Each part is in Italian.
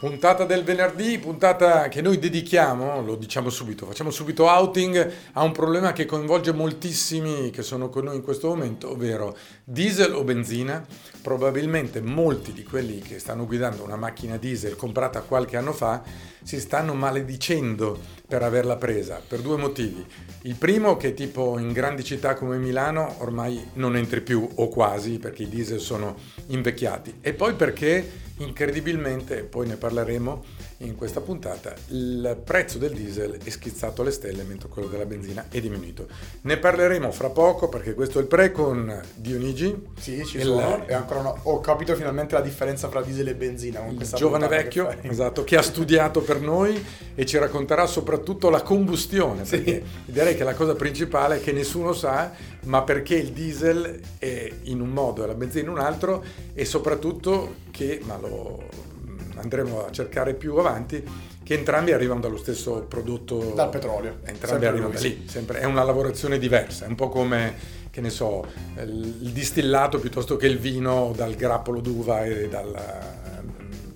Puntata del venerdì, puntata che noi dedichiamo, lo diciamo subito, facciamo subito outing a un problema che coinvolge moltissimi che sono con noi in questo momento, ovvero diesel o benzina. Probabilmente molti di quelli che stanno guidando una macchina diesel comprata qualche anno fa si stanno maledicendo per averla presa per due motivi. Il primo che tipo in grandi città come Milano ormai non entri più o quasi perché i diesel sono invecchiati e poi perché incredibilmente, poi ne parleremo in questa puntata, il prezzo del diesel è schizzato alle stelle mentre quello della benzina è diminuito. Ne parleremo fra poco perché questo è il pre con Dionigi. Sì, ci sono. E ancora no, ho capito finalmente la differenza fra diesel e benzina. Con il giovane vecchio, che esatto, che ha studiato per noi e ci racconterà soprattutto la combustione. Sì. direi che la cosa principale è che nessuno sa, ma perché il diesel è in un modo e la benzina in un altro e soprattutto che, ma lo andremo a cercare più avanti, che entrambi arrivano dallo stesso prodotto. Dal petrolio. Entrambi sempre arrivano da lì, sempre. È una lavorazione diversa, è un po' come, che ne so, il distillato piuttosto che il vino dal grappolo d'uva e dal...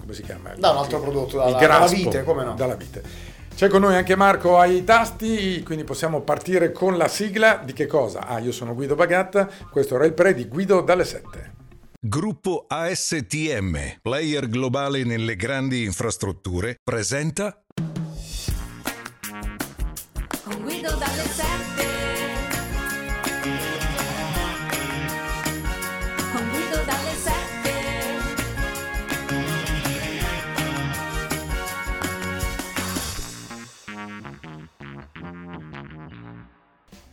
come si chiama? Da un altro prodotto, dalla, dalla vite, come no? Dalla vite. C'è con noi anche Marco ai tasti, quindi possiamo partire con la sigla di che cosa? Ah, io sono Guido Bagatta, questo era il pre di Guido dalle 7. Gruppo ASTM, player globale nelle grandi infrastrutture, presenta Con Guido dalle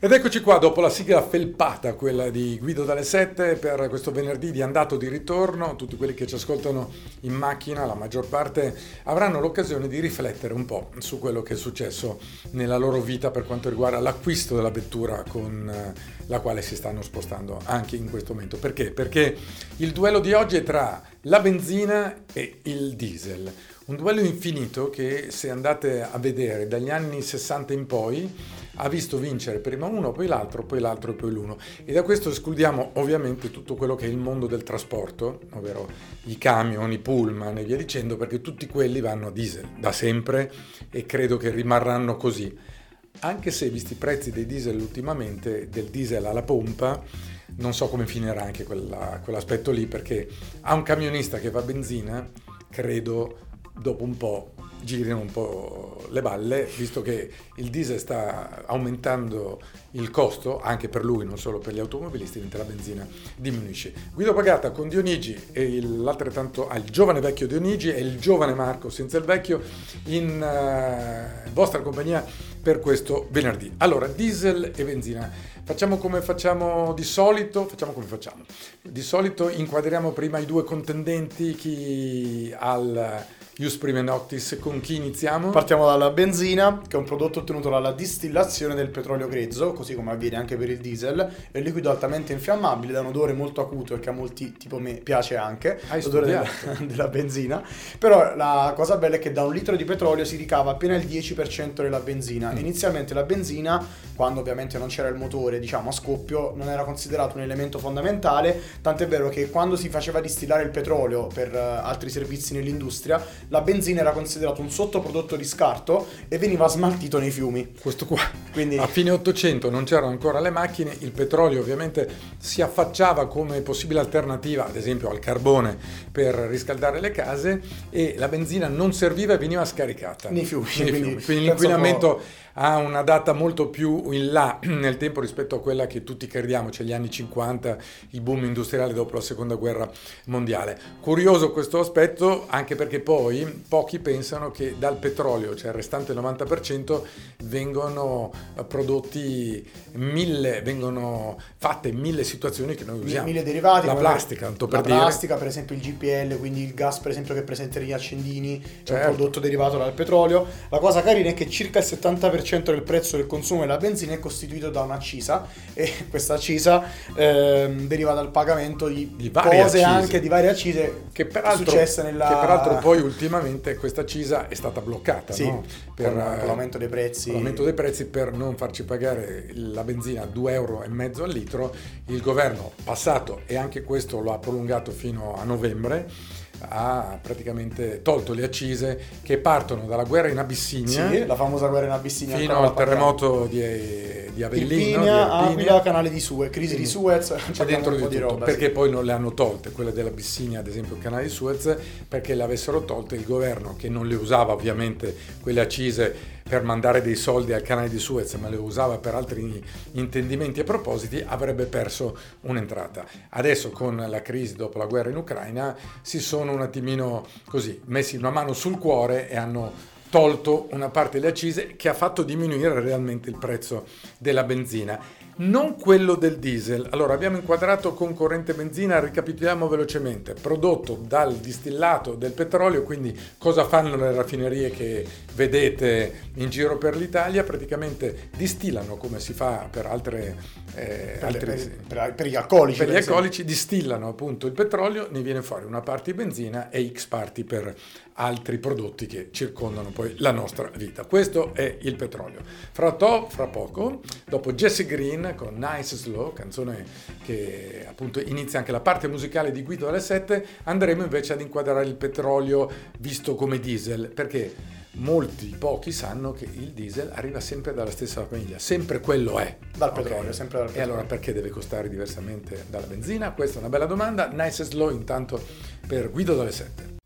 Ed eccoci qua dopo la sigla felpata, quella di Guido dalle 7 per questo venerdì di andato di ritorno. Tutti quelli che ci ascoltano in macchina, la maggior parte, avranno l'occasione di riflettere un po' su quello che è successo nella loro vita per quanto riguarda l'acquisto della vettura con eh, la quale si stanno spostando anche in questo momento. Perché? Perché il duello di oggi è tra la benzina e il diesel. Un duello infinito che se andate a vedere dagli anni 60 in poi ha visto vincere prima uno, poi l'altro, poi l'altro e poi l'uno. E da questo escludiamo ovviamente tutto quello che è il mondo del trasporto, ovvero i camion, i pullman e via dicendo, perché tutti quelli vanno a diesel da sempre e credo che rimarranno così. Anche se visti i prezzi dei diesel ultimamente, del diesel alla pompa, non so come finirà anche quella, quell'aspetto lì, perché a un camionista che va benzina, credo dopo un po' girino un po' le balle, visto che il diesel sta aumentando il costo anche per lui, non solo per gli automobilisti, mentre la benzina diminuisce. Guido Pagata con Dionigi e l'altrettanto ah, il giovane vecchio Dionigi e il giovane Marco senza il vecchio in uh, vostra compagnia per questo venerdì. Allora, diesel e benzina. Facciamo come facciamo di solito, facciamo come facciamo. Di solito inquadriamo prima i due contendenti, chi al Ius Prime Noctis, con chi iniziamo? Partiamo dalla benzina, che è un prodotto ottenuto dalla distillazione del petrolio grezzo, così come avviene anche per il diesel. È un liquido altamente infiammabile, da un odore molto acuto e che a molti, tipo me, piace anche. Hai l'odore della, della, benzina. Però la cosa bella è che da un litro di petrolio si ricava appena il 10% della benzina. Mm. Inizialmente la benzina, quando ovviamente non c'era il motore, diciamo a scoppio, non era considerato un elemento fondamentale, tant'è vero che quando si faceva distillare il petrolio per uh, altri servizi nell'industria, la benzina era considerata un sottoprodotto di scarto e veniva smaltito nei fiumi. Questo qua. Quindi... A fine 800 non c'erano ancora le macchine, il petrolio ovviamente si affacciava come possibile alternativa, ad esempio al carbone per riscaldare le case e la benzina non serviva e veniva scaricata. Nei fiumi. Nei fiumi. quindi l'inquinamento ha una data molto più in là nel tempo rispetto a quella che tutti crediamo, cioè gli anni 50, il boom industriale dopo la seconda guerra mondiale. Curioso questo aspetto anche perché poi pochi pensano che dal petrolio, cioè il restante 90%, vengono prodotti mille, vengono fatte mille situazioni che noi usiamo. Mille derivati. La plastica, tanto per la dire. plastica, per esempio il GPL, quindi il gas per esempio che presenta negli accendini, certo. è un prodotto derivato dal petrolio. La cosa carina è che circa il 70% 90% del prezzo del consumo della benzina è costituito da un'accisa e questa accisa ehm, deriva dal pagamento di, di cose accise. anche di varie accise che peraltro, successe nella... che peraltro poi ultimamente questa accisa è stata bloccata sì, no? per, per, l'aumento dei prezzi l'aumento dei prezzi per non farci pagare la benzina a 2 euro e mezzo al litro il governo passato e anche questo lo ha prolungato fino a novembre ha praticamente tolto le accise che partono dalla guerra in Abissinia Sì, la famosa guerra in Abissinia. fino al terremoto di, di Avellino, di Irpinia, Irpinia. Aquila, canale di Suez, crisi di Suez, c'è dentro di po' tutto, di roba. perché sì. poi non le hanno tolte, quelle dell'Abissinia, ad esempio il canale di Suez, perché le avessero tolte il governo che non le usava ovviamente quelle accise per mandare dei soldi al canale di Suez, ma le usava per altri intendimenti e propositi, avrebbe perso un'entrata. Adesso con la crisi dopo la guerra in Ucraina si sono un attimino così messi una mano sul cuore e hanno tolto una parte delle accise che ha fatto diminuire realmente il prezzo della benzina. Non quello del diesel. Allora abbiamo inquadrato concorrente benzina, ricapitoliamo velocemente. Prodotto dal distillato del petrolio, quindi cosa fanno le raffinerie che vedete in giro per l'Italia? Praticamente distillano come si fa per altre... eh, Per, altri- per- per- per gli alcolici. per gli alcolici distillano appunto il petrolio, ne viene fuori una parte di benzina e X parti per altri prodotti che circondano poi la nostra vita. Questo è il petrolio. Fra, to- fra poco, dopo Jesse Green con Nice Slow, canzone che appunto inizia anche la parte musicale di Guido alle 7, andremo invece ad inquadrare il petrolio visto come diesel, perché molti, pochi sanno che il diesel arriva sempre dalla stessa famiglia, sempre quello è. Dal petrolio, sempre dal E petrolio. allora perché deve costare diversamente dalla benzina? Questa è una bella domanda. Nice slow intanto per Guido dalle 7.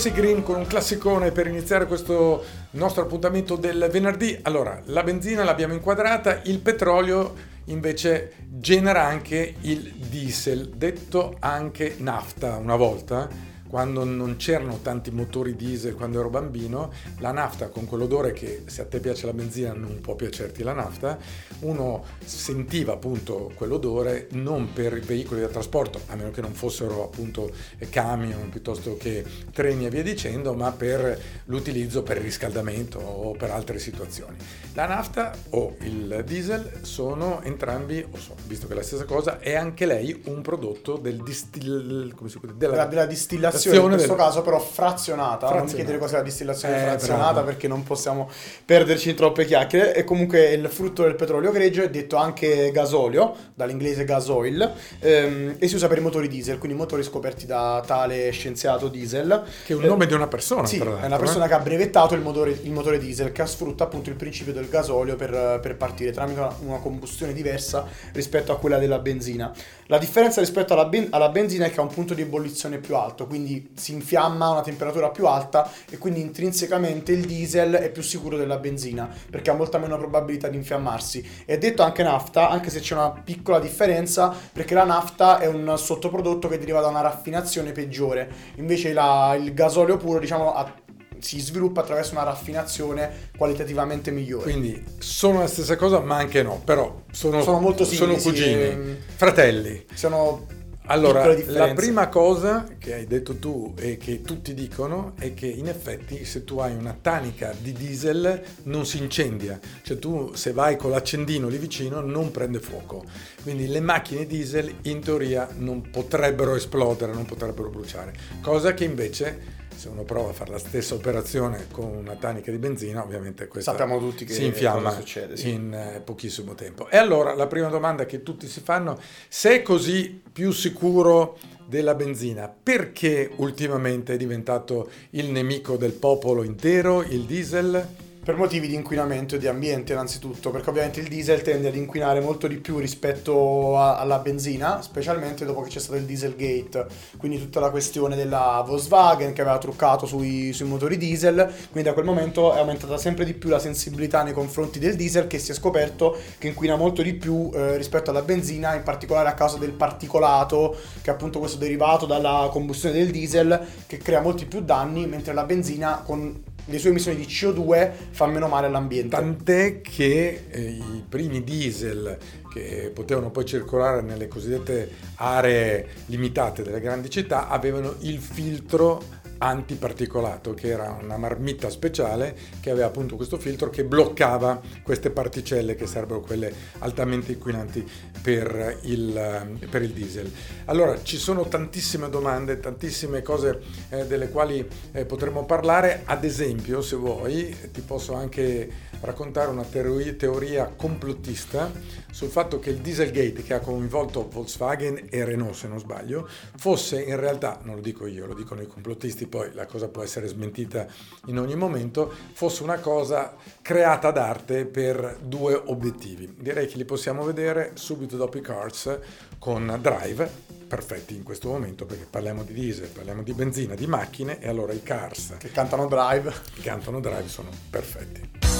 Jesse Green con un classicone per iniziare questo nostro appuntamento del venerdì. Allora, la benzina l'abbiamo inquadrata, il petrolio invece genera anche il diesel, detto anche nafta una volta. Quando non c'erano tanti motori diesel quando ero bambino, la nafta con quell'odore che se a te piace la benzina non può piacerti la nafta, uno sentiva appunto quell'odore non per i veicoli da trasporto, a meno che non fossero appunto camion piuttosto che treni e via dicendo, ma per l'utilizzo per il riscaldamento o per altre situazioni. La nafta o il diesel sono entrambi, o so, visto che è la stessa cosa, è anche lei un prodotto del distil... della, della distillazione, in questo del- caso però frazionata, non Frazionata. chiedere cos'è la distillazione Eh, frazionata bravo. perché non possiamo perderci in troppe chiacchiere e comunque il frutto del petrolio greggio è detto anche gasolio, dall'inglese gasoil, ehm, e si usa per i motori diesel, quindi motori scoperti da tale scienziato diesel. Che è un Eh, nome di una persona, Sì, è una persona eh? che ha brevettato il motore, il motore diesel che sfrutta appunto il principio del gasolio per, per partire tramite una, una combustione diversa rispetto a quella della benzina. La differenza rispetto alla, ben- alla benzina è che ha un punto di ebollizione più alto, quindi si infiamma a una temperatura più alta e quindi intrinsecamente il diesel è più sicuro della benzina perché ha molta meno probabilità di infiammarsi. È detto anche nafta, anche se c'è una piccola differenza perché la nafta è un sottoprodotto che deriva da una raffinazione peggiore, invece la- il gasolio puro diciamo ha- si sviluppa attraverso una raffinazione qualitativamente migliore. Quindi sono la stessa cosa, ma anche no, però sono, Sono molto sono simili, sì, cugini, ehm. fratelli. Sono Allora, la prima cosa che hai detto tu e che tutti dicono è che in effetti se tu hai una tanica di diesel non si incendia, cioè tu se vai con l'accendino lì vicino non prende fuoco. Quindi le macchine diesel in teoria non potrebbero esplodere, non potrebbero bruciare, cosa che invece se uno prova a fare la stessa operazione con una tanica di benzina, ovviamente questa Sappiamo tutti che si infiamma succede, sì. in eh, pochissimo tempo. E allora la prima domanda che tutti si fanno, se è così più sicuro della benzina, perché ultimamente è diventato il nemico del popolo intero, il diesel? Per motivi di inquinamento e di ambiente innanzitutto, perché ovviamente il diesel tende ad inquinare molto di più rispetto a- alla benzina, specialmente dopo che c'è stato il Dieselgate, quindi tutta la questione della Volkswagen che aveva truccato sui, sui motori diesel, quindi da quel momento è aumentata sempre di più la sensibilità nei confronti del diesel che si è scoperto che inquina molto di più eh, rispetto alla benzina, in particolare a causa del particolato, che è appunto questo derivato dalla combustione del diesel, che crea molti più danni, mentre la benzina con le sue emissioni di CO2 fa meno male all'ambiente. Tant'è che eh, i primi diesel che potevano poi circolare nelle cosiddette aree limitate delle grandi città avevano il filtro antiparticolato che era una marmitta speciale che aveva appunto questo filtro che bloccava queste particelle che sarebbero quelle altamente inquinanti per il, per il diesel. Allora ci sono tantissime domande, tantissime cose eh, delle quali eh, potremmo parlare, ad esempio se vuoi ti posso anche raccontare una teoria complottista sul fatto che il Dieselgate che ha coinvolto Volkswagen e Renault se non sbaglio fosse in realtà, non lo dico io, lo dicono i complottisti, poi la cosa può essere smentita in ogni momento, fosse una cosa creata d'arte per due obiettivi. Direi che li possiamo vedere subito dopo i Cars con Drive, perfetti in questo momento perché parliamo di diesel, parliamo di benzina, di macchine e allora i Cars Che cantano Drive. che cantano Drive sono perfetti.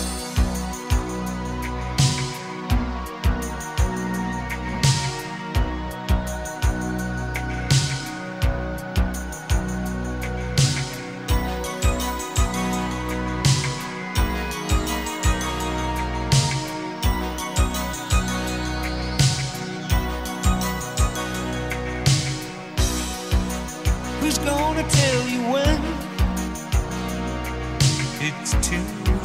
to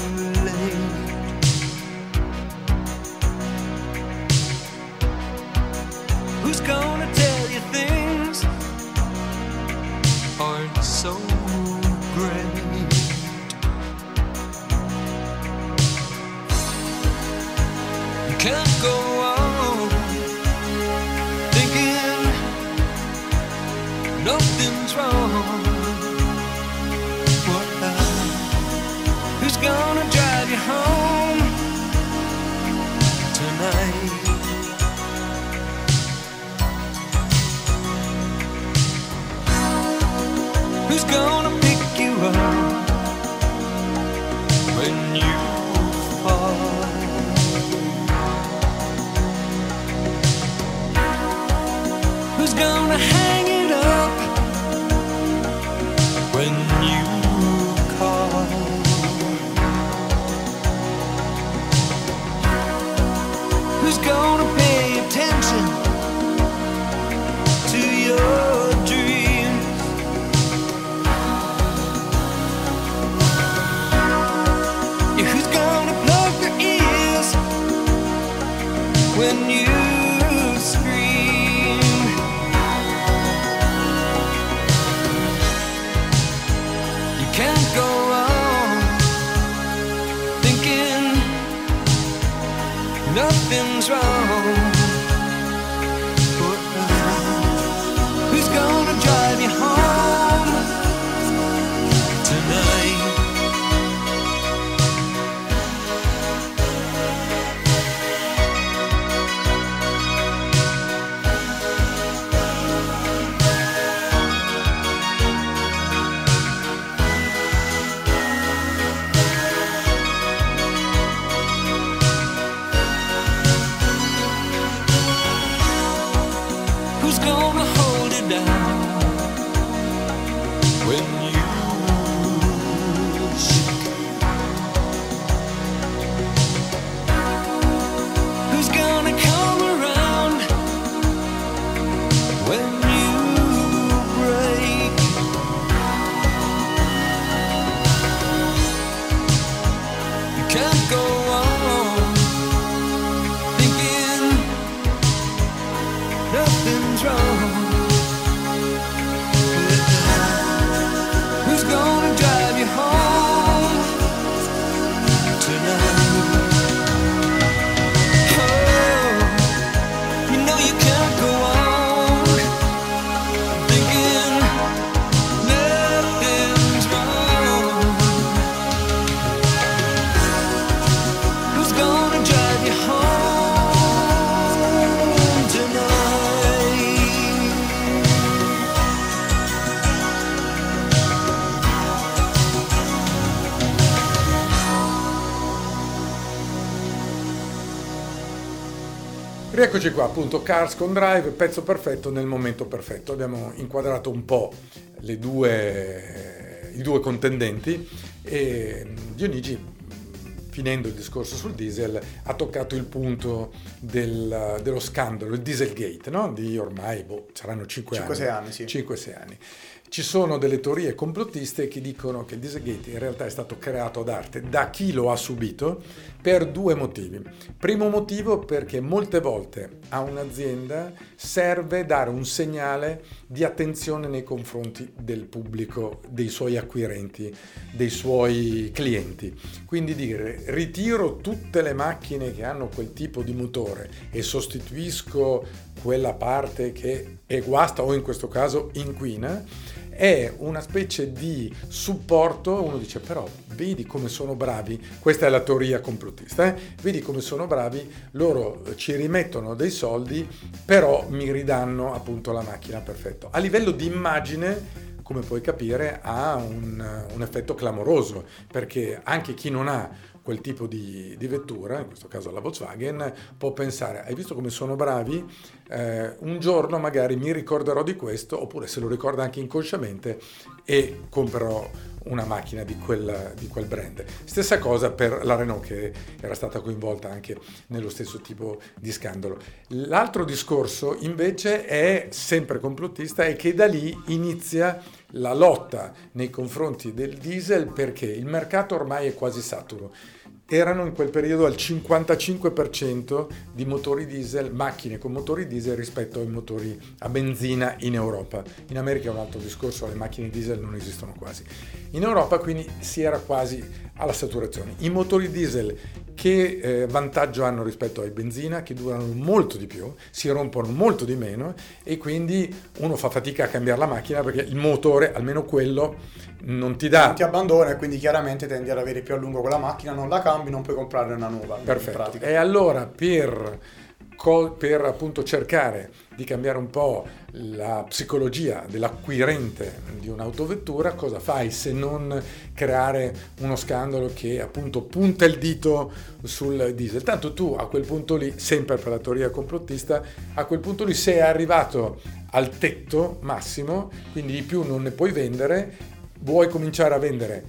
Rieccoci qua, appunto, Cars con Drive, pezzo perfetto nel momento perfetto. Abbiamo inquadrato un po' le due, i due contendenti e Dionigi, finendo il discorso sul diesel, ha toccato il punto del- dello scandalo, il Dieselgate, no? di ormai, boh, saranno 5 anni. 5-6 anni, sì. 5-6 anni. Ci sono delle teorie complottiste che dicono che Dieselgate in realtà è stato creato ad arte da chi lo ha subito per due motivi. Primo motivo perché molte volte a un'azienda serve dare un segnale di attenzione nei confronti del pubblico, dei suoi acquirenti, dei suoi clienti. Quindi dire ritiro tutte le macchine che hanno quel tipo di motore e sostituisco quella parte che è guasta o in questo caso inquina è una specie di supporto, uno dice però vedi come sono bravi, questa è la teoria complottista, eh? vedi come sono bravi, loro ci rimettono dei soldi, però mi ridanno appunto la macchina perfetto. A livello di immagine come puoi capire, ha un, un effetto clamoroso, perché anche chi non ha quel tipo di, di vettura, in questo caso la Volkswagen, può pensare, hai visto come sono bravi? Eh, un giorno magari mi ricorderò di questo, oppure se lo ricorda anche inconsciamente e comprerò una macchina di quel, di quel brand. Stessa cosa per la Renault che era stata coinvolta anche nello stesso tipo di scandalo. L'altro discorso invece è sempre complottista e che da lì inizia la lotta nei confronti del diesel perché il mercato ormai è quasi saturo. Erano in quel periodo al 55% di motori diesel, macchine con motori diesel rispetto ai motori a benzina in Europa. In America è un altro discorso, le macchine diesel non esistono quasi. In Europa quindi si era quasi alla saturazione. I motori diesel che eh, vantaggio hanno rispetto ai benzina, che durano molto di più, si rompono molto di meno e quindi uno fa fatica a cambiare la macchina perché il motore, almeno quello, non ti dà... ti abbandona e quindi chiaramente tendi ad avere più a lungo quella macchina, non la cambi, non puoi comprarne una nuova. Perfetto. E allora per, per appunto cercare di cambiare un po' la psicologia dell'acquirente di un'autovettura, cosa fai se non creare uno scandalo che appunto punta il dito sul diesel? Tanto tu a quel punto lì, sempre per la teoria complottista, a quel punto lì sei arrivato al tetto massimo, quindi di più non ne puoi vendere, vuoi cominciare a vendere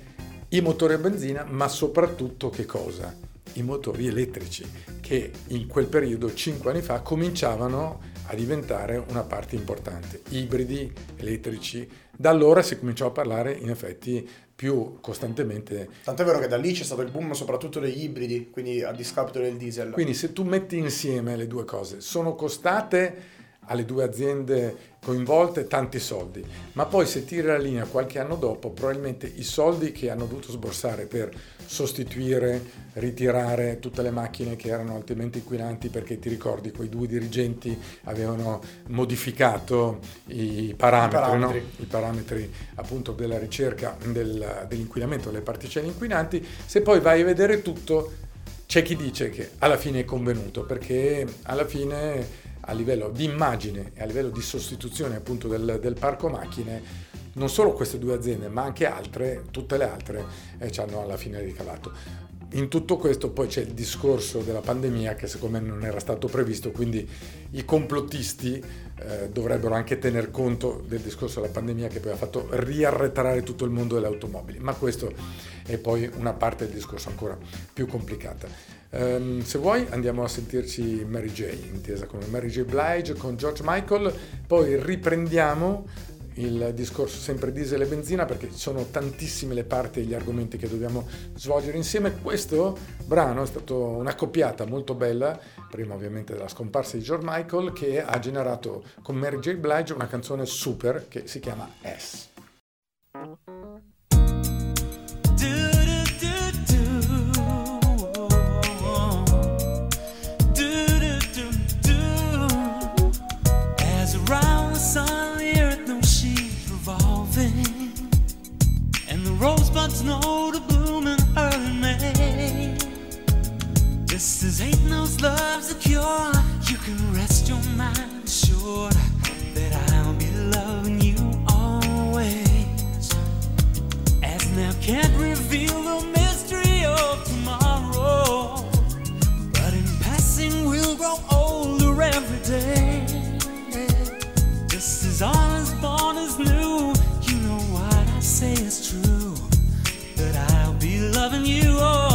i motori a benzina, ma soprattutto che cosa? I motori elettrici, che in quel periodo, 5 anni fa, cominciavano a diventare una parte importante. Ibridi, elettrici. Da allora si cominciò a parlare in effetti più costantemente. Tant'è vero che da lì c'è stato il boom soprattutto degli ibridi, quindi a discapito del diesel. Quindi se tu metti insieme le due cose, sono costate alle due aziende coinvolte tanti soldi, ma poi se tiri la linea qualche anno dopo, probabilmente i soldi che hanno dovuto sborsare per sostituire, ritirare tutte le macchine che erano altamente inquinanti perché ti ricordi quei due dirigenti avevano modificato i parametri, I parametri. no? I parametri appunto della ricerca del- dell'inquinamento delle particelle inquinanti, se poi vai a vedere tutto c'è chi dice che alla fine è convenuto perché alla fine a livello di immagine e a livello di sostituzione appunto del, del parco macchine non solo queste due aziende ma anche altre, tutte le altre eh, ci hanno alla fine ricavato. in tutto questo poi c'è il discorso della pandemia che secondo me non era stato previsto, quindi i complottisti eh, dovrebbero anche tener conto del discorso della pandemia che poi ha fatto riarretrare tutto il mondo delle automobili, ma questo è poi una parte del discorso ancora più complicata. Ehm, se vuoi andiamo a sentirci Mary J, intesa come Mary J. Blige con George Michael, poi riprendiamo il discorso sempre diesel e benzina perché ci sono tantissime le parti e gli argomenti che dobbiamo svolgere insieme. Questo brano è stato una coppiata molto bella, prima ovviamente della scomparsa di George Michael, che ha generato con Mary J. Blige una canzone super che si chiama S. As mind assured that I'll be loving you always. As now can't reveal the mystery of tomorrow. But in passing, we'll grow older every day. Just as all is born is new, you know what I say is true. That I'll be loving you always.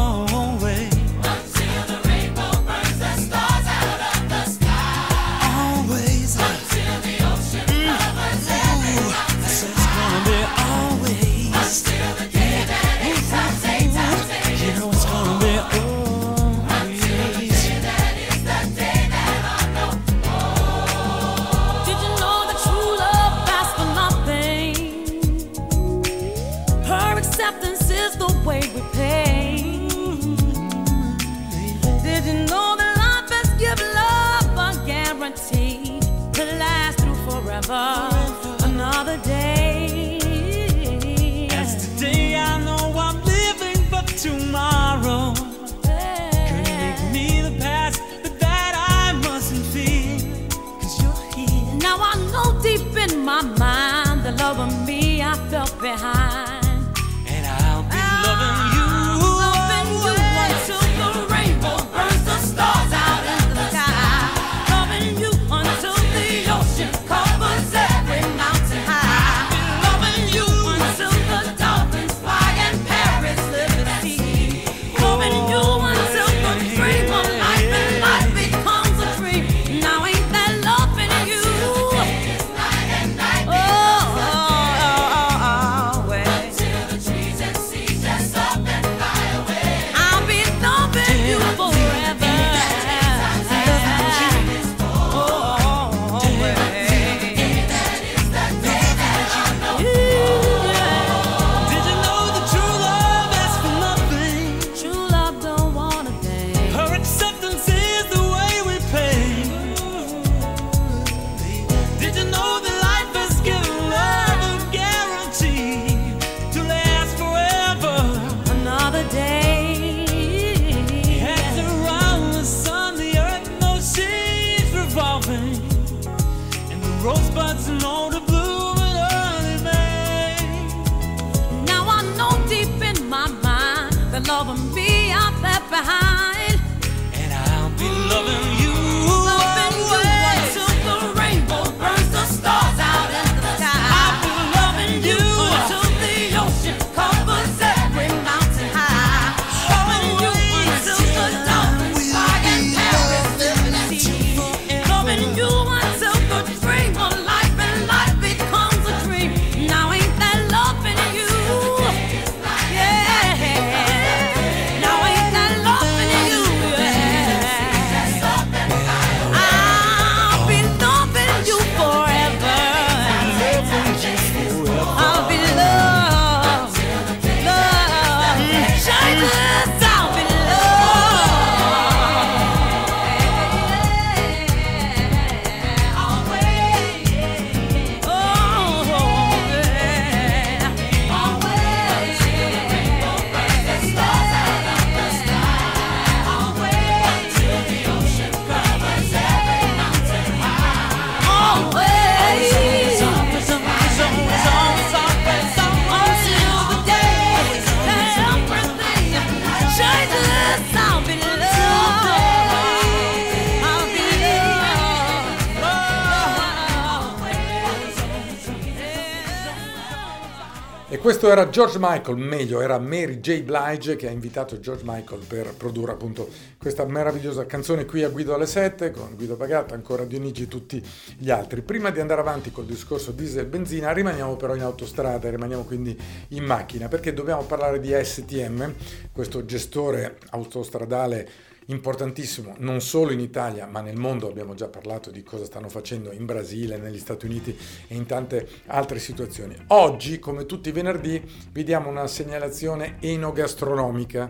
Questo era George Michael, meglio, era Mary J. Blige che ha invitato George Michael per produrre appunto questa meravigliosa canzone qui a Guido alle 7 con Guido Pagata, ancora Dionigi e tutti gli altri. Prima di andare avanti col discorso diesel benzina, rimaniamo però in autostrada, rimaniamo quindi in macchina perché dobbiamo parlare di STM, questo gestore autostradale importantissimo non solo in Italia ma nel mondo abbiamo già parlato di cosa stanno facendo in Brasile, negli Stati Uniti e in tante altre situazioni. Oggi come tutti i venerdì vi diamo una segnalazione enogastronomica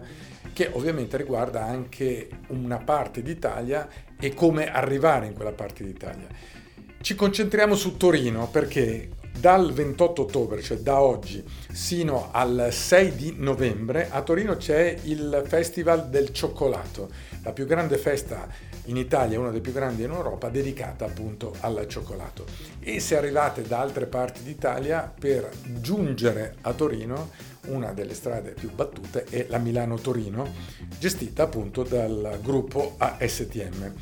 che ovviamente riguarda anche una parte d'Italia e come arrivare in quella parte d'Italia. Ci concentriamo su Torino perché dal 28 ottobre, cioè da oggi, sino al 6 di novembre, a Torino c'è il Festival del Cioccolato, la più grande festa in Italia, una delle più grandi in Europa, dedicata appunto al cioccolato. E se arrivate da altre parti d'Italia, per giungere a Torino, una delle strade più battute è la Milano-Torino, gestita appunto dal gruppo ASTM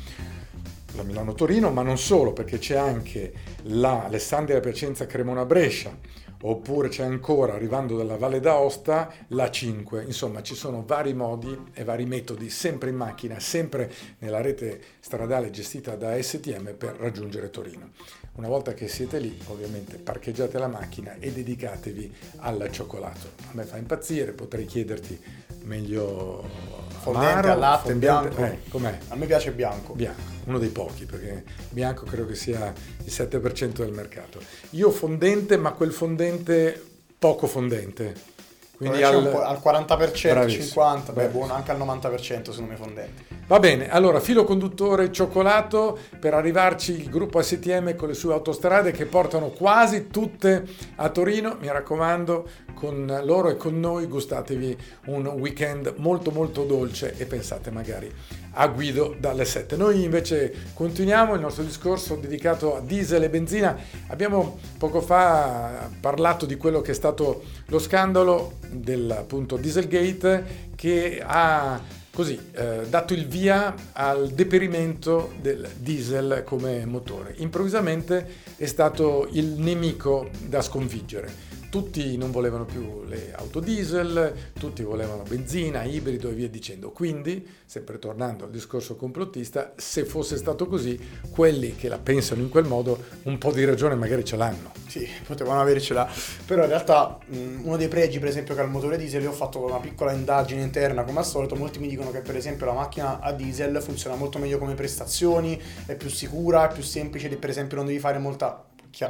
la Milano-Torino, ma non solo, perché c'è anche la Alessandria Piacenza Cremona Brescia, oppure c'è ancora, arrivando dalla Valle d'Aosta, la 5. Insomma, ci sono vari modi e vari metodi, sempre in macchina, sempre nella rete stradale gestita da STM per raggiungere Torino. Una volta che siete lì, ovviamente parcheggiate la macchina e dedicatevi al cioccolato. A me fa impazzire, potrei chiederti meglio Fondente amaro, al latte, fondente- bianco. eh, com'è? A me piace bianco. Bianco, uno dei pochi, perché bianco credo che sia il 7% del mercato. Io fondente, ma quel fondente poco fondente. Quindi al- al 40%, Bravissimo, 50%, beh, buono, anche al 90% secondo me fondente. Va bene, allora filo conduttore cioccolato per arrivarci il gruppo STM con le sue autostrade che portano quasi tutte a Torino. Mi raccomando, con loro e con noi gustatevi un weekend molto molto dolce e pensate magari a Guido dalle 7. Noi invece continuiamo il nostro discorso dedicato a diesel e benzina. Abbiamo poco fa parlato di quello che è stato lo scandalo del appunto Dieselgate che ha così eh, dato il via al deperimento del diesel come motore. Improvvisamente è stato il nemico da sconfiggere. Tutti non volevano più le auto diesel, tutti volevano benzina, ibrido e via dicendo. Quindi, sempre tornando al discorso complottista, se fosse stato così, quelli che la pensano in quel modo un po' di ragione magari ce l'hanno. Sì, potevano avercela. Però in realtà uno dei pregi, per esempio, che ha il motore diesel, io ho fatto una piccola indagine interna, come al solito, molti mi dicono che per esempio la macchina a diesel funziona molto meglio come prestazioni, è più sicura, è più semplice, per esempio non devi fare molta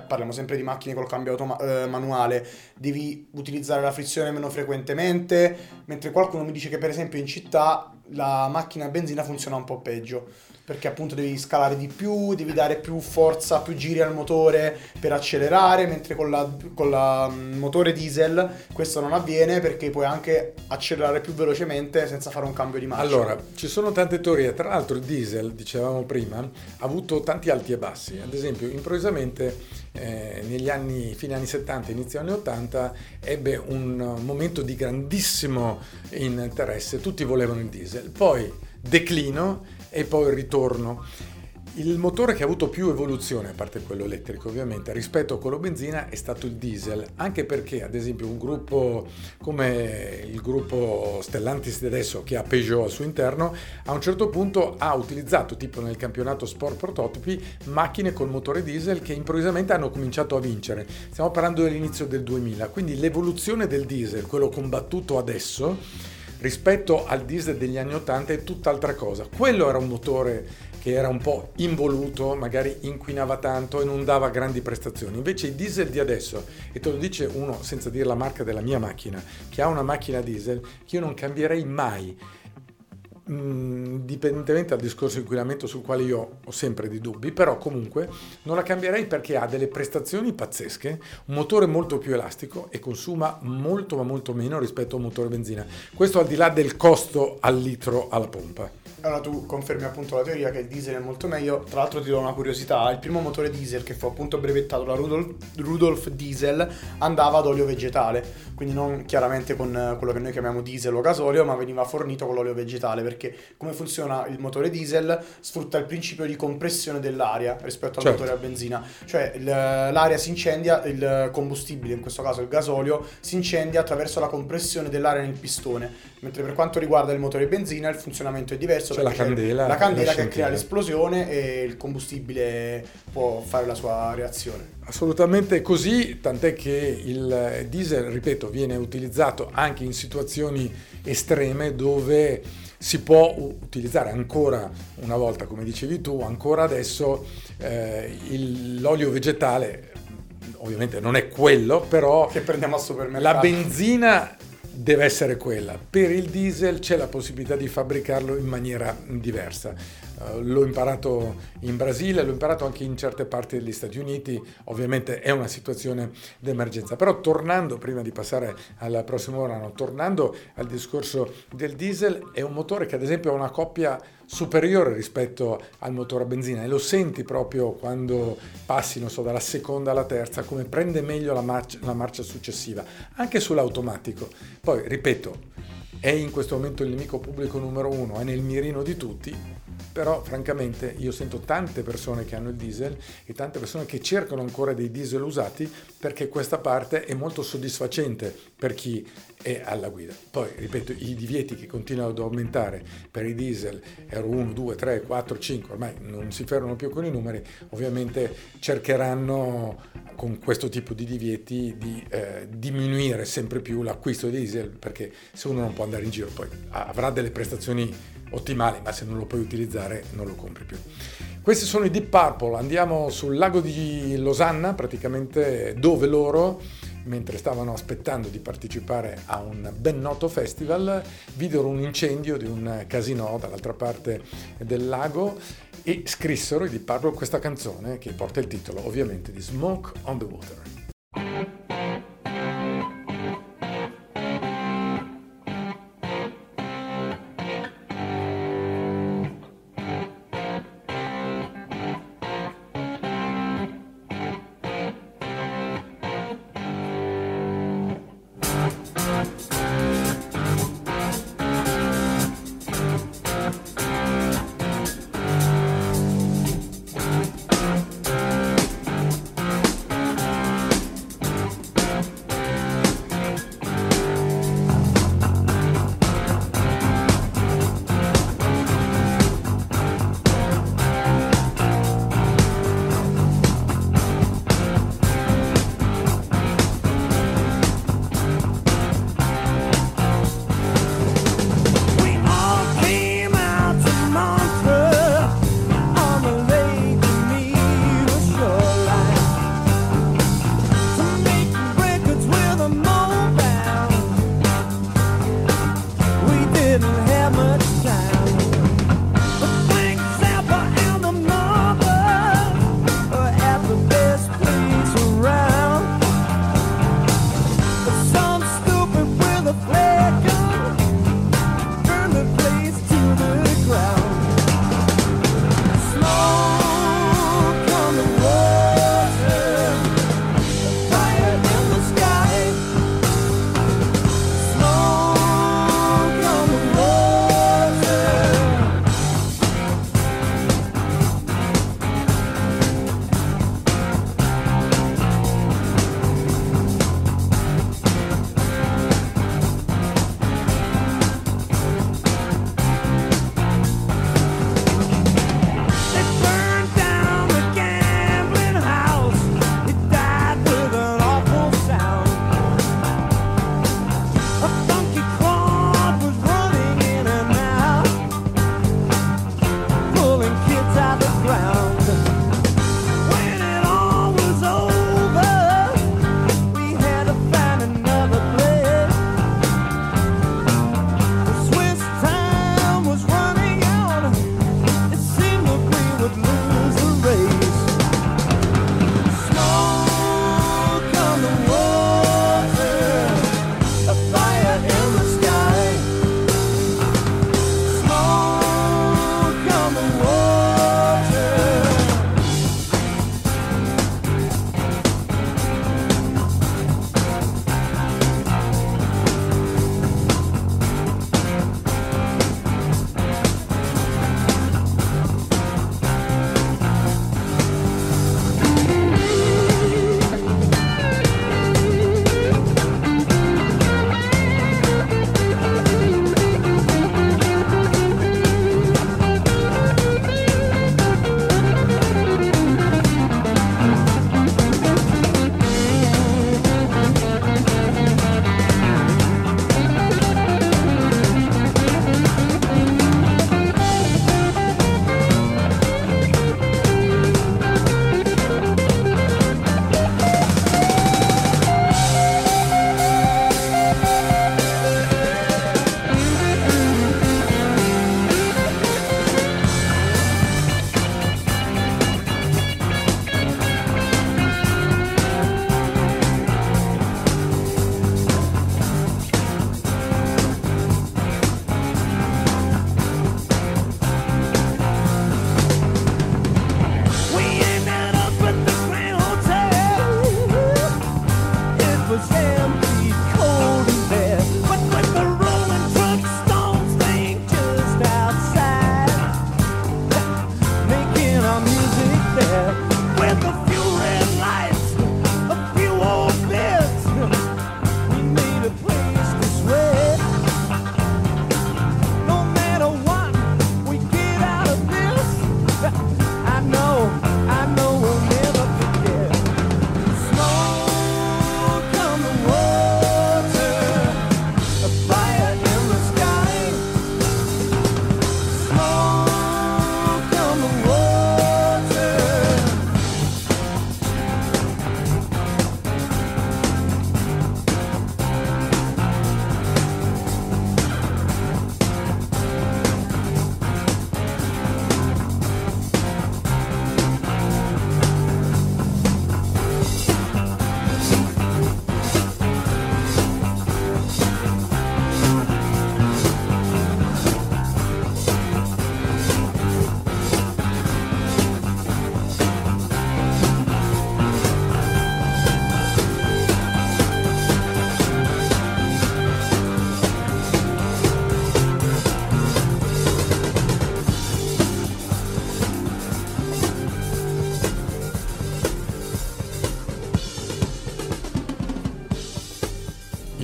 parliamo sempre di macchine col cambio automa- eh, manuale, devi utilizzare la frizione meno frequentemente, mentre qualcuno mi dice che per esempio in città la macchina a benzina funziona un po' peggio, perché appunto devi scalare di più, devi dare più forza, più giri al motore per accelerare, mentre con la mm, motore diesel questo non avviene perché puoi anche accelerare più velocemente senza fare un cambio di marcia. Allora, ci sono tante teorie, tra l'altro il diesel, dicevamo prima, ha avuto tanti alti e bassi, ad esempio improvvisamente eh, negli anni, fine anni 70, inizio anni 80 ebbe un momento di grandissimo interesse, tutti volevano il diesel, poi declino e poi il ritorno. Il motore che ha avuto più evoluzione, a parte quello elettrico ovviamente, rispetto a quello benzina è stato il diesel, anche perché ad esempio un gruppo come il gruppo Stellantis adesso che ha Peugeot al suo interno, a un certo punto ha utilizzato, tipo nel campionato Sport Prototipi, macchine col motore diesel che improvvisamente hanno cominciato a vincere. Stiamo parlando dell'inizio del 2000, quindi l'evoluzione del diesel, quello combattuto adesso, rispetto al diesel degli anni 80 è tutt'altra cosa. Quello era un motore che era un po' involuto, magari inquinava tanto e non dava grandi prestazioni. Invece i diesel di adesso, e te lo dice uno senza dire la marca della mia macchina, che ha una macchina diesel, che io non cambierei mai. Indipendentemente dal discorso di inquinamento sul quale io ho sempre dei dubbi, però comunque non la cambierei perché ha delle prestazioni pazzesche, un motore molto più elastico e consuma molto ma molto meno rispetto a un motore benzina. Questo al di là del costo al litro alla pompa. Allora tu confermi appunto la teoria che il diesel è molto meglio. Tra l'altro ti do una curiosità, il primo motore diesel che fu appunto brevettato da Rudolf, Rudolf Diesel andava ad olio vegetale, quindi non chiaramente con eh, quello che noi chiamiamo diesel o gasolio, ma veniva fornito con l'olio vegetale perché come funziona il motore diesel sfrutta il principio di compressione dell'aria rispetto al Certo. motore a benzina, cioè il- l'aria si incendia, il combustibile, in questo caso il gasolio, si incendia attraverso la compressione dell'aria nel pistone, mentre per quanto riguarda il motore benzina il funzionamento è diverso. C'è la perché candela, la candela la che crea l'esplosione e il combustibile può fare la sua reazione. Assolutamente così, tant'è che il diesel, ripeto, viene utilizzato anche in situazioni estreme dove si può utilizzare ancora una volta, come dicevi tu, ancora adesso eh, il- l'olio vegetale, ovviamente non è quello, però Che prendiamo al supermercato. la benzina deve essere quella. Per il diesel c'è la possibilità di fabbricarlo in maniera diversa. Eh, l'ho imparato in Brasile, l'ho imparato anche in certe parti degli Stati Uniti, ovviamente è una situazione d'emergenza. Però tornando, prima di passare al prossimo brano, tornando al discorso del diesel, è un motore che ad esempio ha una coppia superiore rispetto al motore a benzina e lo senti proprio quando passi, non so, dalla seconda alla terza, come prende meglio la marcia, la marcia successiva, anche sull'automatico. Poi, ripeto, è in questo momento il nemico pubblico numero uno, è nel mirino di tutti, però francamente io sento tante persone che hanno il diesel e tante persone che cercano ancora dei diesel usati perché questa parte è molto soddisfacente per chi è alla guida. Poi, ripeto, i divieti che continuano ad aumentare per i diesel Euro 1, 2, 3, 4, 5, ormai non si fermano più con i numeri, ovviamente cercheranno con questo tipo di divieti di eh, diminuire sempre più l'acquisto di diesel perché se uno non può andare in giro poi avrà delle prestazioni ottimali ma se non lo puoi utilizzare non lo compri più. Questi sono i Deep Purple, andiamo sul lago di Losanna, praticamente dove loro, mentre stavano aspettando di partecipare a un ben noto festival, videro un incendio di un casino dall'altra parte del lago e scrissero i Deep Purple questa canzone che porta il titolo ovviamente di Smoke on the Water.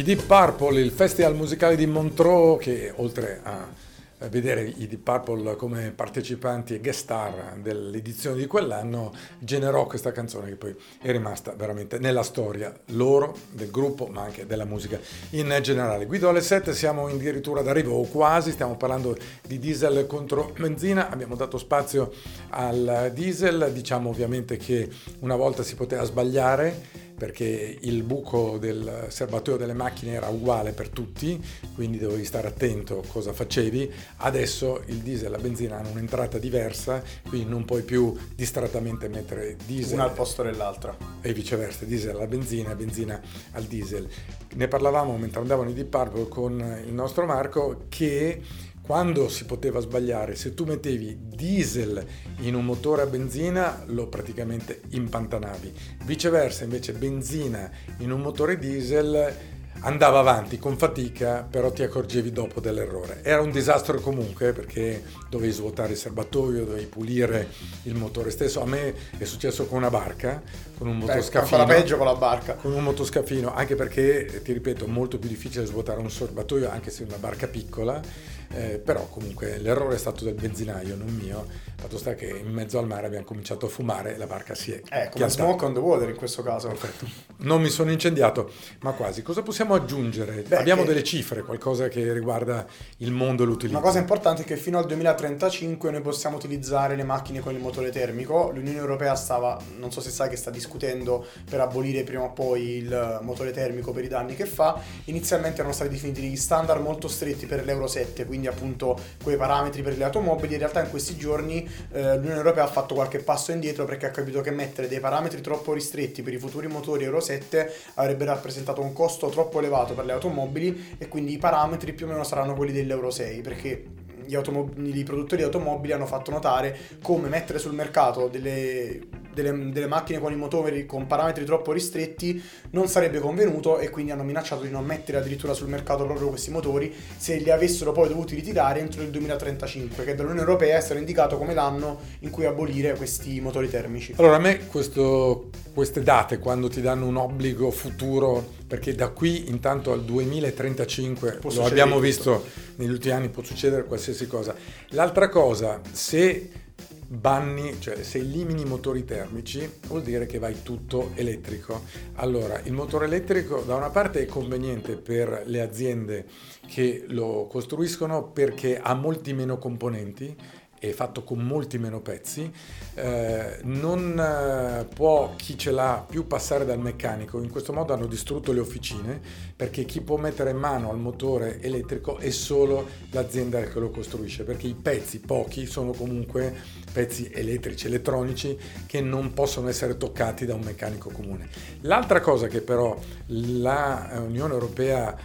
Deep Purple, il festival musicale di Montreux che oltre a vedere i Deep Purple come partecipanti e guest star dell'edizione di quell'anno generò questa canzone che poi è rimasta veramente nella storia loro, del gruppo ma anche della musica in generale. Guido alle 7, siamo addirittura d'arrivo o quasi, stiamo parlando di diesel contro benzina, abbiamo dato spazio al diesel, diciamo ovviamente che una volta si poteva sbagliare perché il buco del serbatoio delle macchine era uguale per tutti, quindi dovevi stare attento cosa facevi. Adesso il diesel e la benzina hanno un'entrata diversa, quindi non puoi più distrattamente mettere diesel Una al posto dell'altra. e viceversa, diesel alla benzina, benzina al diesel. Ne parlavamo mentre andavano i Deep Purple con il nostro Marco che quando si poteva sbagliare, se tu mettevi diesel in un motore a benzina lo praticamente impantanavi. Viceversa, invece benzina in un motore diesel andava avanti con fatica, però ti accorgevi dopo dell'errore. Era un disastro comunque perché dovevi svuotare il serbatoio, dovevi pulire il motore stesso. A me è successo con una barca, con un Beh, motoscafino. ancora peggio con la barca. Con un motoscafino, anche perché, ti ripeto, è molto più difficile svuotare un serbatoio anche se è una barca piccola, eh, però comunque l'errore è stato del benzinaio, non mio. Fatto sta che in mezzo al mare abbiamo cominciato a fumare e la barca si è Eh, come smoke on the water in questo caso. Non mi sono incendiato, ma quasi. Cosa possiamo aggiungere? Beh, abbiamo che- delle cifre, qualcosa che riguarda il mondo e l'utilizzo. Una cosa importante è che fino al 2035 noi possiamo utilizzare le macchine con il motore termico. L'Unione Europea stava, non so se sai che sta discutendo per abolire prima o poi il motore termico per i danni che fa. Inizialmente erano stati definiti degli standard molto stretti per l'Euro 7, quindi appunto quei parametri per le automobili. In realtà in questi giorni eh, l'Unione Europea ha fatto qualche passo indietro perché ha capito che mettere dei parametri troppo ristretti per i futuri motori Euro 7 avrebbe rappresentato un costo troppo elevato per le automobili e quindi i parametri più o meno saranno quelli dell'Euro 6 perché gli, automo- i produttori di automobili hanno fatto notare come mettere sul mercato delle, delle- delle macchine con i motori con parametri troppo ristretti non sarebbe convenuto e quindi hanno minacciato di non mettere addirittura sul mercato proprio questi motori se li avessero poi dovuti ritirare entro il 2035 che dall'Unione Europea è stato indicato come l'anno in cui abolire questi motori termici. Allora, a me questo- queste date, quando ti danno un obbligo futuro, perché da qui intanto al 2035, Può lo abbiamo tutto. visto negli ultimi anni, può succedere qualsiasi cosa. L'altra cosa, se banni, cioè se elimini i motori termici, vuol dire che vai tutto elettrico. Allora, il motore elettrico da una parte è conveniente per le aziende che lo costruiscono perché ha molti meno componenti è fatto con molti meno pezzi, eh, non eh, può chi ce l'ha più passare dal meccanico, in questo modo hanno distrutto le officine perché chi può mettere mano al motore elettrico è solo l'azienda che lo costruisce, perché i pezzi, pochi, sono comunque pezzi elettrici, elettronici che non possono essere toccati da un meccanico comune. L'altra cosa che però l'Unione Europea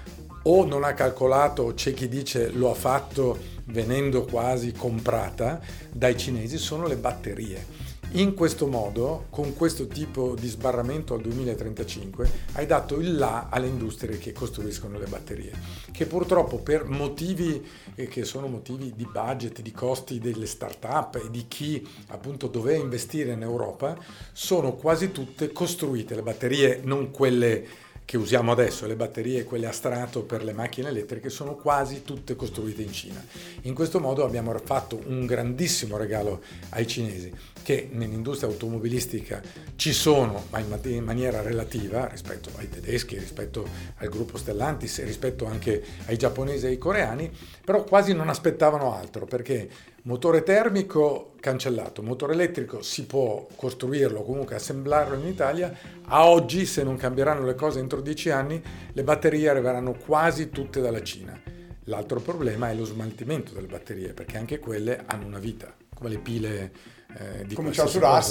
o non ha calcolato, c'è chi dice lo ha fatto venendo quasi comprata dai cinesi, sono le batterie. In questo modo, con questo tipo di sbarramento al 2035, hai dato il là alle industrie che costruiscono le batterie, che purtroppo per motivi eh, che sono motivi di budget, di costi delle start-up e di chi appunto doveva investire in Europa, sono quasi tutte costruite, le batterie non quelle che usiamo adesso, le batterie, quelle a strato per le macchine elettriche, sono quasi tutte costruite in Cina. In questo modo abbiamo fatto un grandissimo regalo ai cinesi, che nell'industria automobilistica ci sono, ma in maniera relativa rispetto ai tedeschi, rispetto al gruppo Stellantis rispetto anche ai giapponesi e ai coreani, però quasi non aspettavano altro, perché motore termico cancellato, motore elettrico si può costruirlo, comunque assemblarlo in Italia, a oggi se non cambieranno le cose entro dieci anni, le batterie arriveranno quasi tutte dalla Cina. L'altro problema è lo smaltimento delle batterie, perché anche quelle hanno una vita, come le pile eh, di Comincia a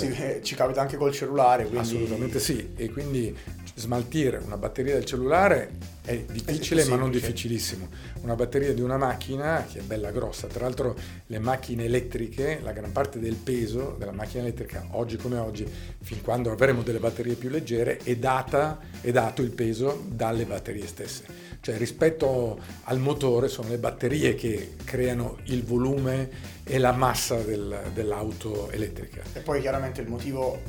cosa. eh, ci capita anche col cellulare, quindi Assolutamente sì, e quindi smaltire una batteria del cellulare è difficile più ma non difficilissimo. Una batteria di una macchina che è bella grossa, tra l'altro le macchine elettriche, la gran parte del peso della macchina elettrica oggi come oggi, fin quando avremo delle batterie più leggere, è, data, è dato il peso dalle batterie stesse. Cioè rispetto al motore sono le batterie che creano il volume e la massa del- dell'auto elettrica. E poi chiaramente il motivo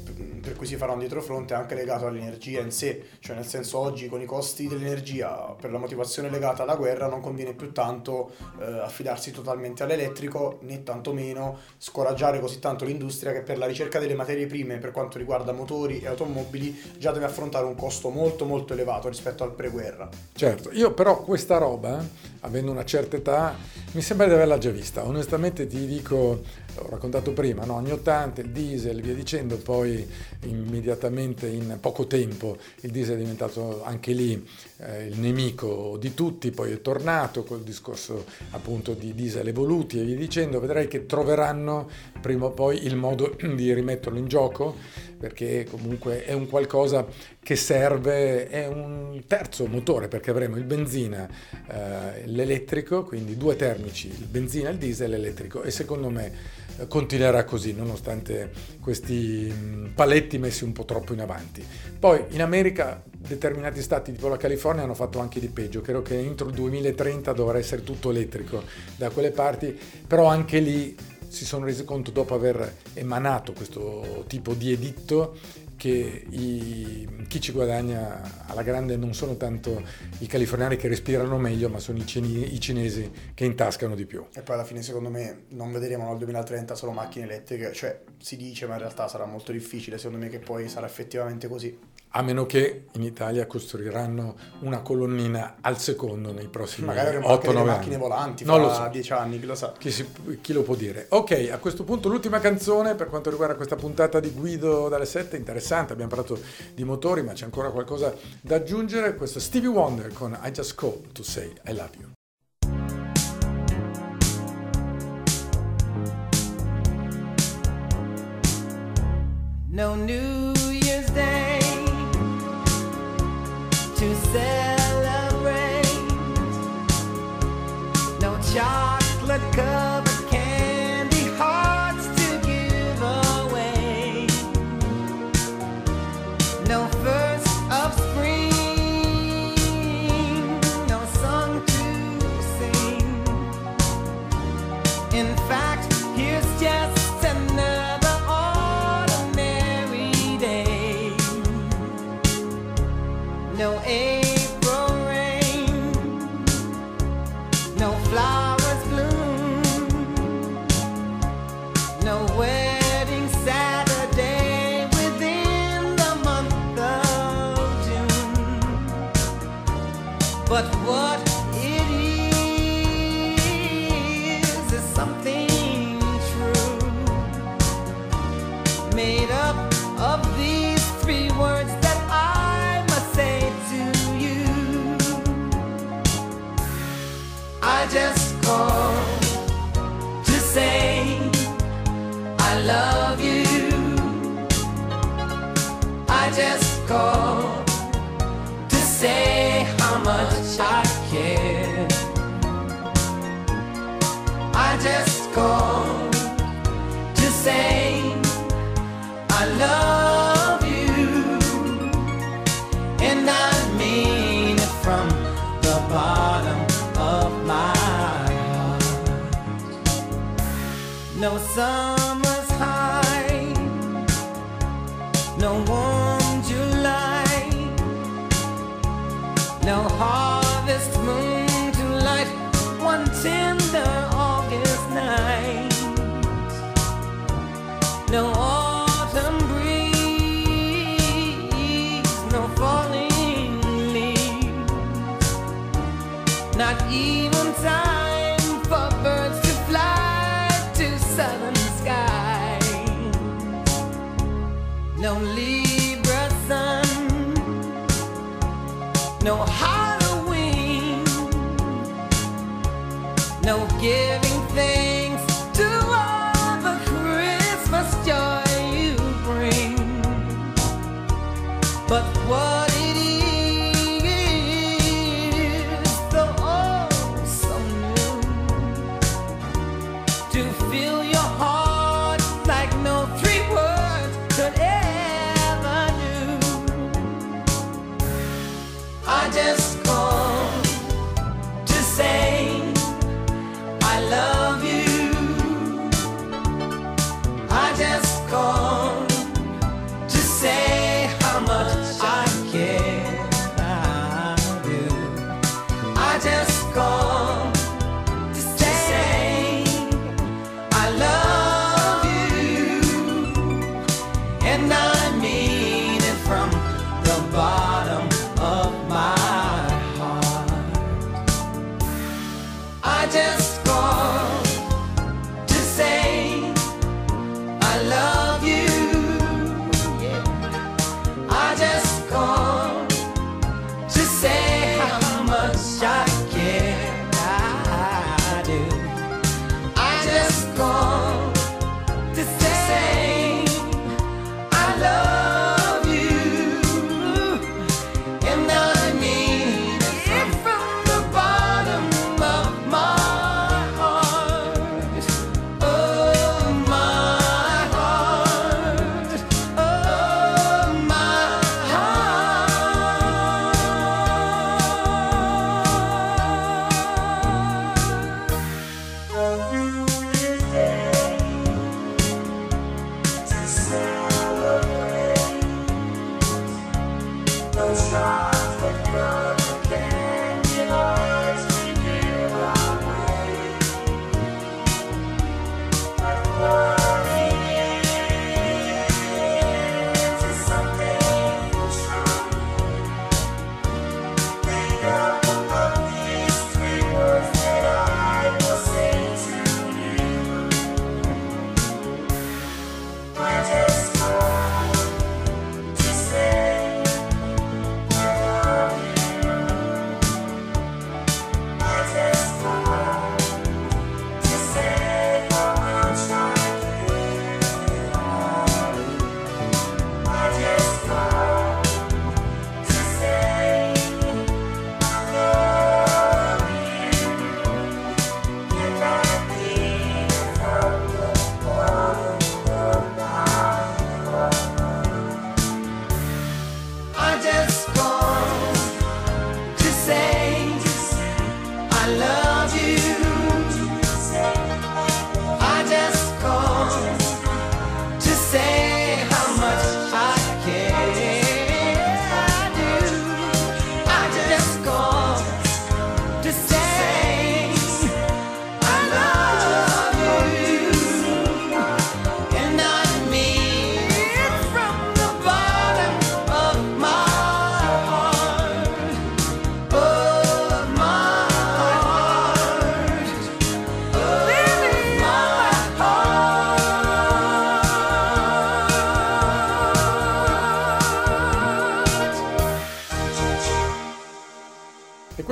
per cui si farà un dietrofront è anche legato all'energia in sé, cioè nel senso oggi con i costi dell'energia così, a- per la motivazione legata alla guerra, non conviene più tanto eh, affidarsi totalmente all'elettrico, né tantomeno scoraggiare così tanto l'industria che per la ricerca delle materie prime per quanto riguarda motori e automobili già deve affrontare un costo molto molto elevato rispetto al pre-guerra. Certo, io però questa roba, avendo una certa età, mi sembra di averla già vista. Onestamente ti dico, ho raccontato prima, no? anni 80, il diesel via dicendo, poi immediatamente in poco tempo il diesel è diventato anche lì eh, il nemico di tutti, poi è tornato col discorso appunto di diesel evoluti e via dicendo, vedrai che troveranno prima o poi il modo di rimetterlo in gioco perché comunque è un qualcosa che serve, è un terzo motore perché avremo il benzina, eh, l'elettrico, quindi due termici, il benzina, il diesel e l'elettrico e secondo me eh, continuerà così nonostante questi paletti messi un po' troppo in avanti. Poi in America determinati stati tipo la California hanno fatto anche di peggio, credo che entro il 2030 dovrà essere tutto elettrico da quelle parti, però anche lì si sono resi conto dopo aver emanato questo tipo di editto che i- chi ci guadagna alla grande non sono tanto i californiani che respirano meglio, ma sono i, cini- i cinesi che intascano di più. E poi alla fine secondo me non vedremo nel 2030 solo macchine elettriche, cioè si dice ma in realtà sarà molto difficile secondo me che poi sarà effettivamente così. A meno che in Italia costruiranno una colonnina al secondo nei prossimi Magari avremo anche 8-9 delle anni. macchine volanti Non lo fra so. dieci anni, chi lo sa. Chi, si- chi lo può dire? Ok, a questo punto l'ultima canzone per quanto riguarda questa puntata di Guido dalle 7, interessante, abbiamo parlato di motori, ma c'è ancora qualcosa da aggiungere. Questo è Stevie Wonder con I Just Called to Say I Love You. No New to I just called No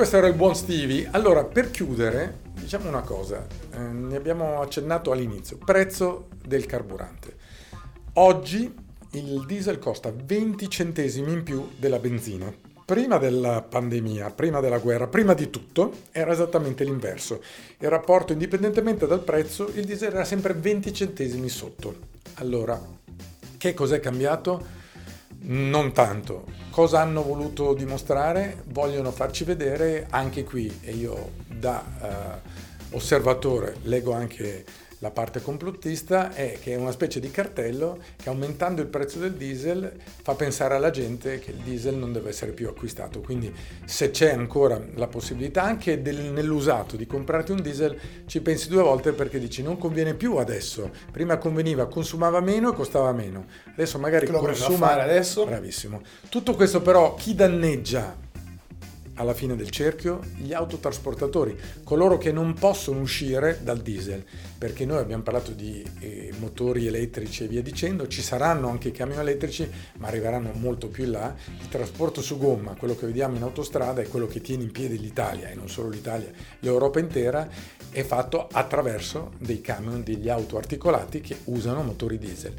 questo era il buon Stevie. Allora, per chiudere, diciamo una cosa, eh, ne abbiamo accennato all'inizio, prezzo del carburante. Oggi il diesel costa 20 centesimi in più della benzina. Prima della pandemia, prima della guerra, prima di tutto, era esattamente l'inverso. Il rapporto, indipendentemente dal prezzo, il diesel era sempre 20 centesimi sotto. Allora, che cos'è cambiato? Non tanto. Cosa hanno voluto dimostrare? Vogliono farci vedere anche qui, e io da eh, osservatore leggo anche la parte complottista, è che è una specie di cartello che aumentando il prezzo del diesel fa pensare alla gente che il diesel non deve essere più acquistato. Quindi se c'è ancora la possibilità anche del- nell'usato di comprarti un diesel, ci pensi due volte perché dici non conviene più adesso. Prima conveniva, consumava meno e costava meno. Adesso magari consuma adesso? Bravissimo. Tutto questo però chi danneggia alla fine del cerchio gli autotrasportatori, coloro che non possono uscire dal diesel, perché noi abbiamo parlato di eh, motori elettrici e via dicendo, ci saranno anche i camion elettrici, ma arriveranno molto più in là. Il trasporto su gomma, quello che vediamo in autostrada, è quello che tiene in piedi l'Italia e non solo l'Italia, l'Europa intera, è fatto attraverso dei camion, degli auto articolati che usano motori diesel.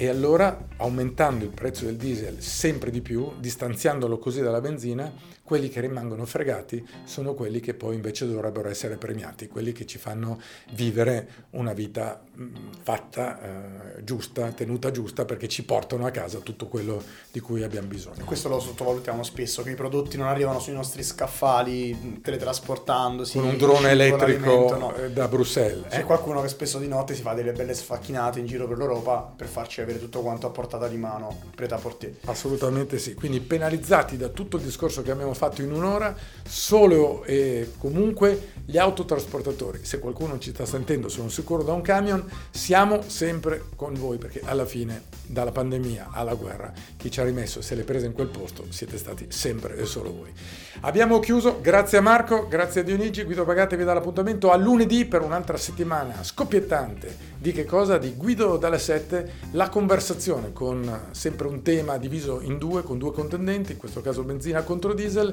E allora, aumentando il prezzo del diesel sempre di più, distanziandolo così dalla benzina, quelli che rimangono fregati sono quelli che poi invece dovrebbero essere premiati, quelli che ci fanno vivere una vita mh, fatta eh, giusta, tenuta giusta, perché ci portano a casa tutto quello di cui abbiamo bisogno. Questo lo sottovalutiamo spesso, che i prodotti non arrivano sui nostri scaffali teletrasportandosi. Con un drone elettrico no. eh, da Bruxelles. C'è eh. qualcuno che spesso di notte si fa delle belle sfacchinate in giro per l'Europa per farci avere tutto quanto a portata di mano, preta a portée. Assolutamente sì, quindi penalizzati da tutto il discorso che abbiamo fatto in un'ora, solo e comunque gli autotrasportatori. Se qualcuno ci sta sentendo, sono sicuro da un camion, siamo sempre con voi perché alla fine, dalla pandemia alla guerra, chi ci ha rimesso se l'è presa in quel posto siete stati sempre e solo voi. Abbiamo chiuso, grazie a Marco, grazie a Dionigi, Guido Pagate vi dà l'appuntamento a lunedì per un'altra settimana scoppiettante. Di che cosa? Di Guido dalle 7, la conversazione con sempre un tema diviso in due, con due contendenti, in questo caso benzina contro diesel,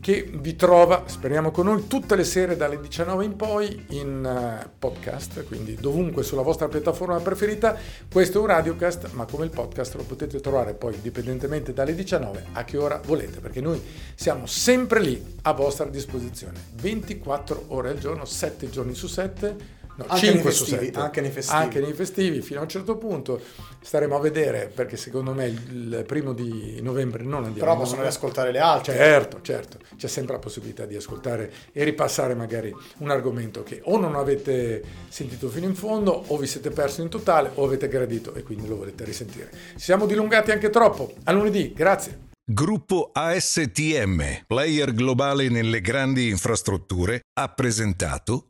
che vi trova, speriamo con noi, tutte le sere dalle 19 in poi in eh, podcast, quindi dovunque sulla vostra piattaforma preferita. Questo è un radiocast, ma come il podcast lo potete trovare poi indipendentemente dalle 19 a che ora volete, perché noi siamo sempre lì a vostra disposizione, 24 ore al giorno, 7 giorni su 7. No, Anche 5 nei su festivi, 7. anche nei festivi. Anche nei festivi fino a un certo punto. Staremo a vedere perché secondo me il primo di novembre non andiamo. Però possono riascoltare le altre. Certo, certo, c'è sempre la possibilità di ascoltare e ripassare magari un argomento che o non avete sentito fino in fondo o vi siete persi in totale o avete gradito e quindi lo volete risentire. Ci siamo dilungati anche troppo. A lunedì, grazie. Gruppo ASTM, player globale nelle grandi infrastrutture, ha presentato